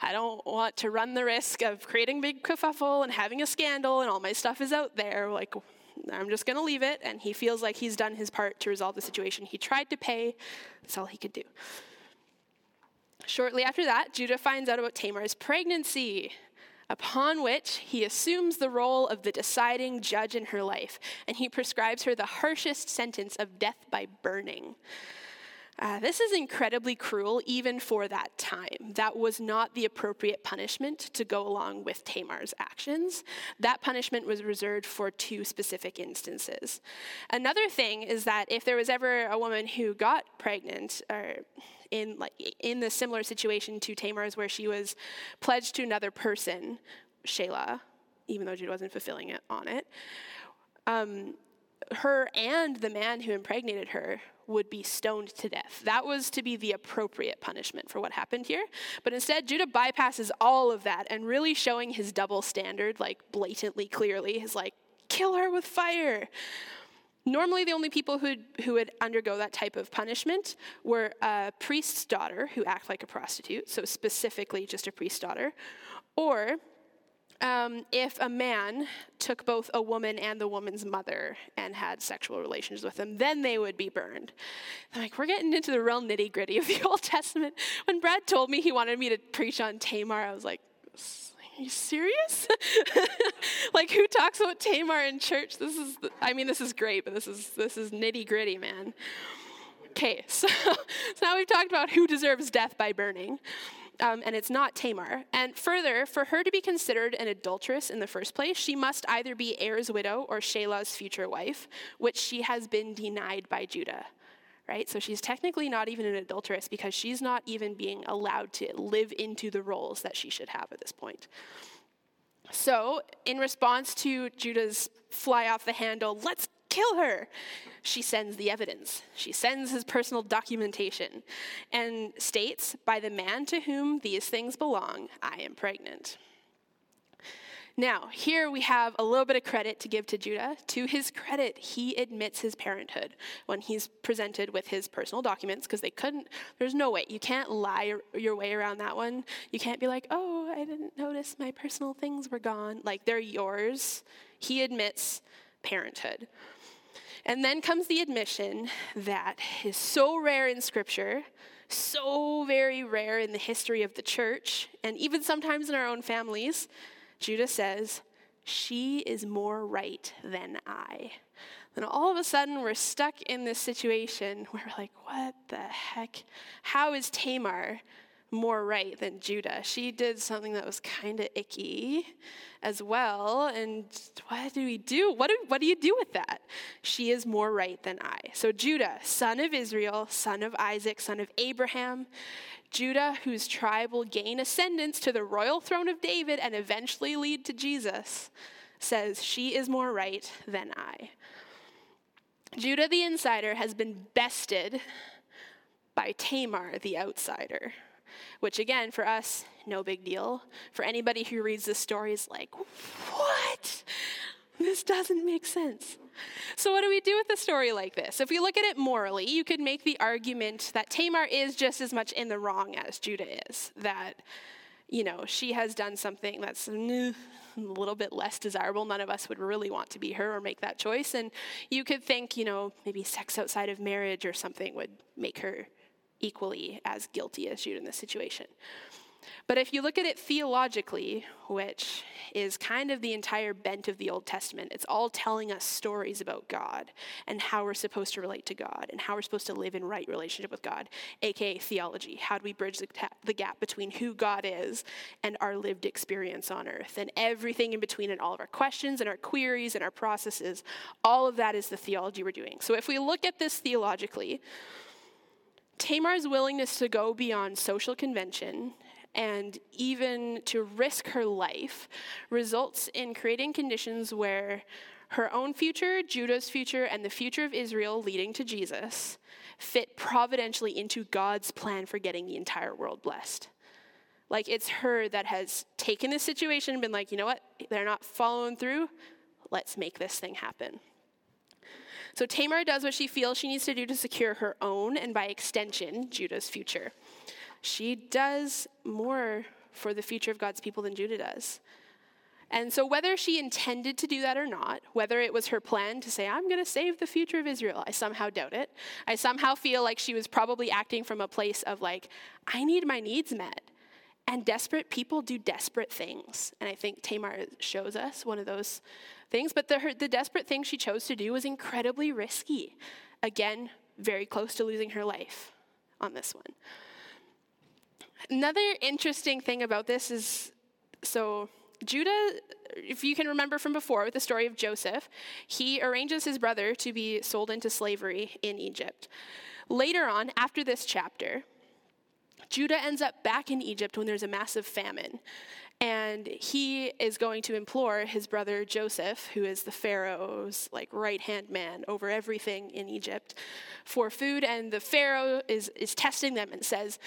Speaker 2: I don't want to run the risk of creating big kerfuffle and having a scandal and all my stuff is out there. Like I'm just going to leave it. And he feels like he's done his part to resolve the situation. He tried to pay. That's all he could do. Shortly after that, Judah finds out about Tamar's pregnancy upon which he assumes the role of the deciding judge in her life, and he prescribes her the harshest sentence of death by burning. Uh, this is incredibly cruel, even for that time. That was not the appropriate punishment to go along with Tamar's actions. That punishment was reserved for two specific instances. Another thing is that if there was ever a woman who got pregnant, or in like in the similar situation to Tamar's, where she was pledged to another person, Shelah, even though Judah wasn't fulfilling it on it. Um, her and the man who impregnated her would be stoned to death. That was to be the appropriate punishment for what happened here. But instead, Judah bypasses all of that and really showing his double standard, like blatantly, clearly, is like, kill her with fire. Normally, the only people who who would undergo that type of punishment were a priest's daughter who act like a prostitute, so specifically just a priest's daughter, or um, if a man took both a woman and the woman's mother and had sexual relations with them, then they would be burned. I'm like, we're getting into the real nitty gritty of the Old Testament. When Brad told me he wanted me to preach on Tamar, I was like, are you serious? like who talks about Tamar in church? This is I mean this is great, but this is this is nitty-gritty, man. Okay, so, so now we've talked about who deserves death by burning. Um, and it's not Tamar. And further, for her to be considered an adulteress in the first place, she must either be Er's widow or Shelah's future wife, which she has been denied by Judah right? So she's technically not even an adulteress because she's not even being allowed to live into the roles that she should have at this point. So, in response to Judah's fly off the handle, let's kill her, she sends the evidence. She sends his personal documentation and states, By the man to whom these things belong, I am pregnant. Now, here we have a little bit of credit to give to Judah. To his credit, he admits his parenthood when he's presented with his personal documents because they couldn't, there's no way. You can't lie your way around that one. You can't be like, oh, I didn't notice my personal things were gone. Like, they're yours. He admits parenthood. And then comes the admission that is so rare in Scripture, so very rare in the history of the church, and even sometimes in our own families Judah says, She is more right than I. Then all of a sudden, we're stuck in this situation where we're like, What the heck? How is Tamar more right than Judah? She did something that was kind of icky as well. And what do we do? What do, what do you do with that? She is more right than I. So, Judah, son of Israel, son of Isaac, son of Abraham, Judah, whose tribe will gain ascendance to the royal throne of David and eventually lead to Jesus, says, She is more right than I. Judah the insider has been bested by Tamar the outsider, which again, for us, no big deal. For anybody who reads this story is like, What? This doesn't make sense. So, what do we do with a story like this? If we look at it morally, you could make the argument that Tamar is just as much in the wrong as Judah is. That, you know, she has done something that's mm, a little bit less desirable. None of us would really want to be her or make that choice. And you could think, you know, maybe sex outside of marriage or something would make her equally as guilty as Judah in this situation. But if you look at it theologically, which is kind of the entire bent of the Old Testament, it's all telling us stories about God and how we're supposed to relate to God and how we're supposed to live in right relationship with God, aka theology. How do we bridge the, ta- the gap between who God is and our lived experience on earth and everything in between and all of our questions and our queries and our processes? All of that is the theology we're doing. So if we look at this theologically, Tamar's willingness to go beyond social convention and even to risk her life results in creating conditions where her own future, Judah's future, and the future of Israel leading to Jesus fit providentially into God's plan for getting the entire world blessed. Like it's her that has taken this situation and been like, you know what? They're not following through. Let's make this thing happen. So Tamar does what she feels she needs to do to secure her own and by extension, Judah's future she does more for the future of God's people than Judah does. And so, whether she intended to do that or not, whether it was her plan to say, I'm going to save the future of Israel, I somehow doubt it. I somehow feel like she was probably acting from a place of, like, I need my needs met. And desperate people do desperate things. And I think Tamar shows us one of those things. But the, her, the desperate thing she chose to do was incredibly risky. Again, very close to losing her life on this one. Another interesting thing about this is so Judah, if you can remember from before with the story of Joseph, he arranges his brother to be sold into slavery in Egypt. Later on, after this chapter, Judah ends up back in Egypt when there's a massive famine. And he is going to implore his brother Joseph, who is the Pharaoh's like right-hand man over everything in Egypt, for food. And the Pharaoh is, is testing them and says,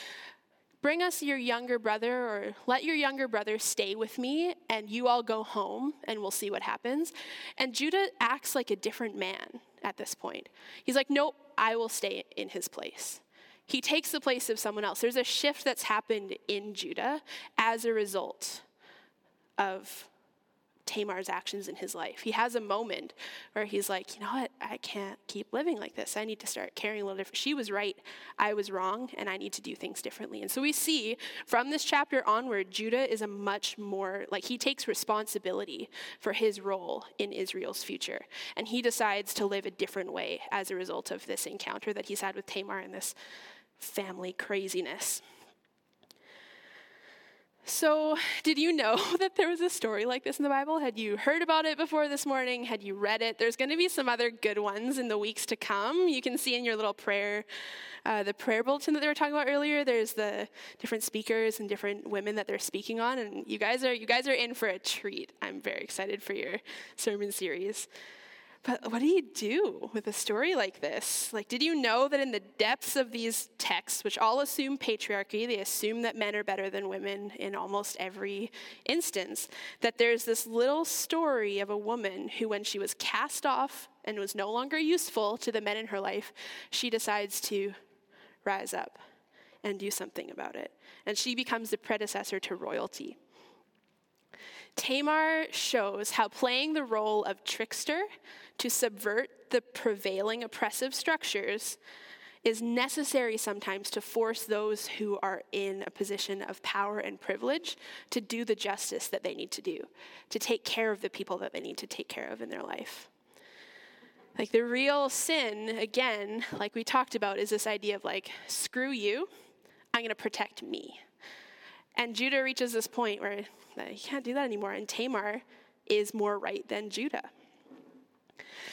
Speaker 2: Bring us your younger brother, or let your younger brother stay with me, and you all go home, and we'll see what happens. And Judah acts like a different man at this point. He's like, Nope, I will stay in his place. He takes the place of someone else. There's a shift that's happened in Judah as a result of Tamar's actions in his life. He has a moment where he's like, you know what? I can't keep living like this. I need to start caring a little different. She was right. I was wrong, and I need to do things differently. And so we see from this chapter onward, Judah is a much more, like, he takes responsibility for his role in Israel's future. And he decides to live a different way as a result of this encounter that he's had with Tamar and this family craziness. So, did you know that there was a story like this in the Bible? Had you heard about it before this morning? Had you read it? There's going to be some other good ones in the weeks to come. You can see in your little prayer, uh, the prayer bulletin that they were talking about earlier. There's the different speakers and different women that they're speaking on, and you guys are you guys are in for a treat. I'm very excited for your sermon series. But what do you do with a story like this? Like, did you know that in the depths of these texts, which all assume patriarchy, they assume that men are better than women in almost every instance, that there's this little story of a woman who, when she was cast off and was no longer useful to the men in her life, she decides to rise up and do something about it. And she becomes the predecessor to royalty. Tamar shows how playing the role of trickster to subvert the prevailing oppressive structures is necessary sometimes to force those who are in a position of power and privilege to do the justice that they need to do, to take care of the people that they need to take care of in their life. Like the real sin, again, like we talked about, is this idea of like, screw you, I'm gonna protect me. And Judah reaches this point where he can't do that anymore, and Tamar is more right than Judah.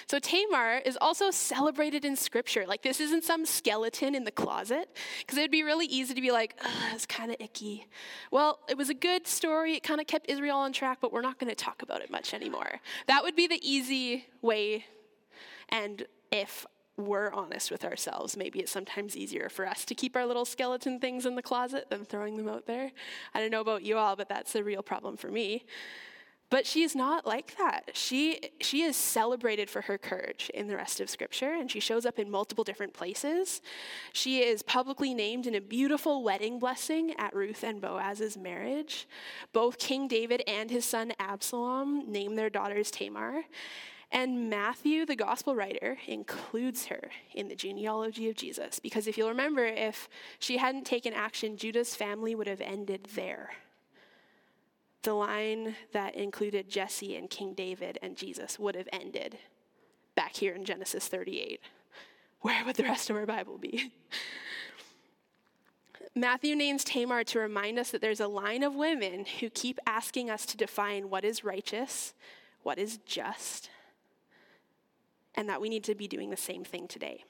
Speaker 2: So Tamar is also celebrated in scripture. Like this isn't some skeleton in the closet, because it'd be really easy to be like, it's kind of icky. Well, it was a good story. It kind of kept Israel on track, but we're not going to talk about it much anymore. That would be the easy way. And if we're honest with ourselves, maybe it's sometimes easier for us to keep our little skeleton things in the closet than throwing them out there. I don't know about you all, but that's a real problem for me. But she is not like that. She, she is celebrated for her courage in the rest of Scripture, and she shows up in multiple different places. She is publicly named in a beautiful wedding blessing at Ruth and Boaz's marriage. Both King David and his son Absalom name their daughters Tamar. And Matthew, the gospel writer, includes her in the genealogy of Jesus. Because if you'll remember, if she hadn't taken action, Judah's family would have ended there the line that included Jesse and King David and Jesus would have ended back here in Genesis 38. Where would the rest of our Bible be? Matthew names Tamar to remind us that there's a line of women who keep asking us to define what is righteous, what is just, and that we need to be doing the same thing today.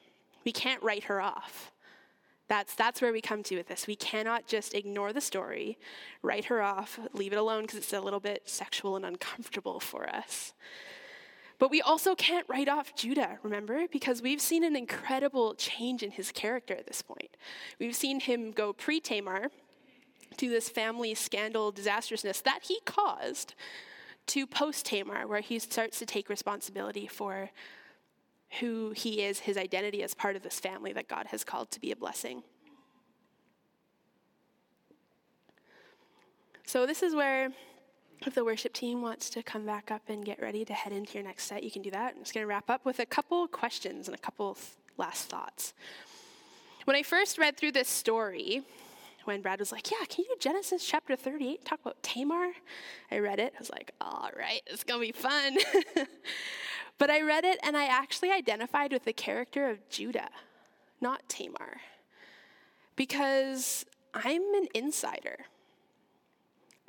Speaker 2: We can't write her off. That's, that's where we come to with this. We cannot just ignore the story, write her off, leave it alone because it's a little bit sexual and uncomfortable for us. But we also can't write off Judah, remember? Because we've seen an incredible change in his character at this point. We've seen him go pre Tamar to this family scandal disastrousness that he caused to post Tamar, where he starts to take responsibility for who he is, his identity as part of this family that God has called to be a blessing. So, this is where, if the worship team wants to come back up and get ready to head into your next set, you can do that. I'm just going to wrap up with a couple questions and a couple last thoughts. When I first read through this story, when Brad was like, Yeah, can you do Genesis chapter 38, talk about Tamar? I read it. I was like, All right, it's going to be fun. But I read it and I actually identified with the character of Judah, not Tamar, because I'm an insider.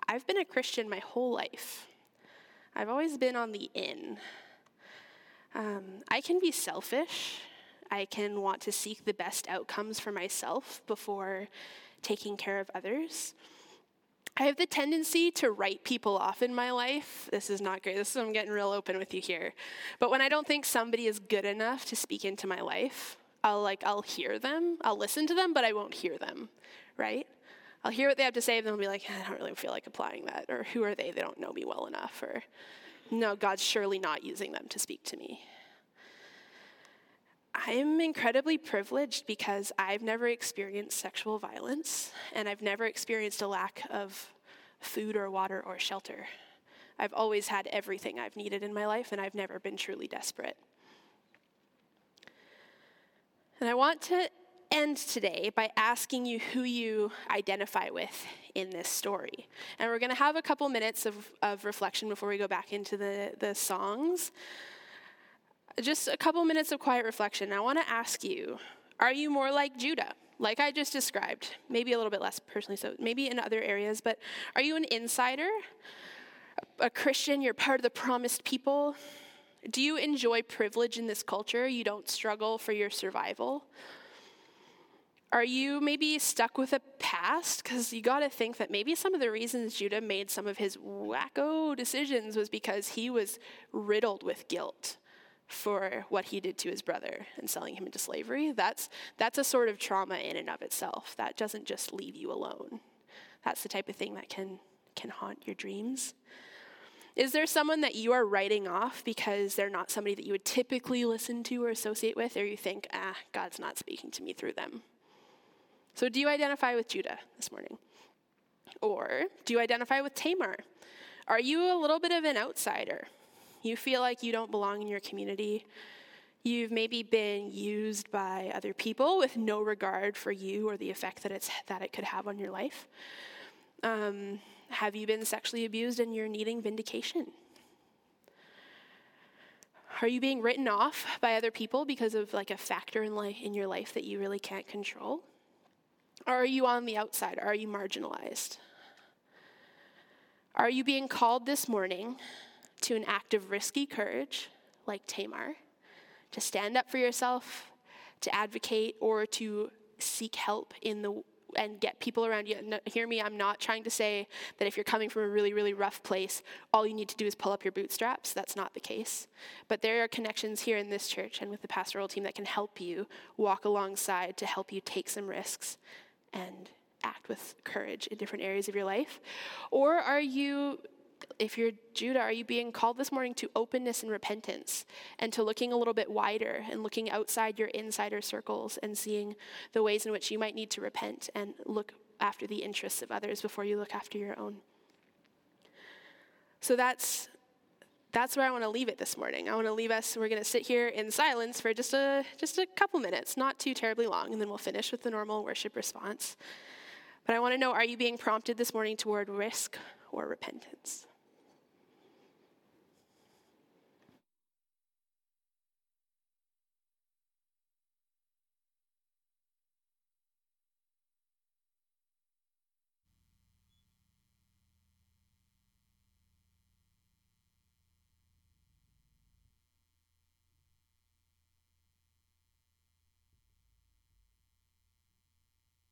Speaker 2: I've been a Christian my whole life. I've always been on the in. Um, I can be selfish. I can want to seek the best outcomes for myself before taking care of others. I have the tendency to write people off in my life. This is not great. This is I'm getting real open with you here. But when I don't think somebody is good enough to speak into my life, I'll like I'll hear them, I'll listen to them, but I won't hear them, right? I'll hear what they have to say, and then I'll be like, eh, I don't really feel like applying that, or who are they? They don't know me well enough, or no, God's surely not using them to speak to me. I'm incredibly privileged because I've never experienced sexual violence and I've never experienced a lack of food or water or shelter. I've always had everything I've needed in my life and I've never been truly desperate. And I want to end today by asking you who you identify with in this story. And we're going to have a couple minutes of, of reflection before we go back into the, the songs just a couple minutes of quiet reflection. I want to ask you are you more like Judah? like I just described, maybe a little bit less personally, so maybe in other areas, but are you an insider? A Christian, you're part of the promised people? Do you enjoy privilege in this culture? You don't struggle for your survival? Are you maybe stuck with a past? Because you got to think that maybe some of the reasons Judah made some of his wacko decisions was because he was riddled with guilt for what he did to his brother and selling him into slavery. That's, that's a sort of trauma in and of itself. That doesn't just leave you alone. That's the type of thing that can, can haunt your dreams. Is there someone that you are writing off because they're not somebody that you would typically listen to or associate with, or you think, ah, God's not speaking to me through them? So, do you identify with Judah this morning? Or do you identify with Tamar? Are you a little bit of an outsider? You feel like you don't belong in your community. You've maybe been used by other people with no regard for you or the effect that, it's, that it could have on your life. Um, have you been sexually abused and you're needing vindication? Are you being written off by other people because of like a factor in, life, in your life that you really can't control? Or are you on the outside? Are you marginalized? Are you being called this morning to an act of risky courage, like Tamar, to stand up for yourself, to advocate, or to seek help in the and get people around you. No, hear me, I'm not trying to say that if you're coming from a really, really rough place, all you need to do is pull up your bootstraps. That's not the case. But there are connections here in this church and with the pastoral team that can help you walk alongside to help you take some risks and act with courage in different areas of your life? Or are you, if you're Judah, are you being called this morning to openness and repentance and to looking a little bit wider and looking outside your insider circles and seeing the ways in which you might need to repent and look after the interests of others before you look after your own? So that's that's where I want to leave it this morning. I want to leave us. We're going to sit here in silence for just a just a couple minutes, not too terribly long, and then we'll finish with the normal worship response. But I want to know: Are you being prompted this morning toward risk or repentance?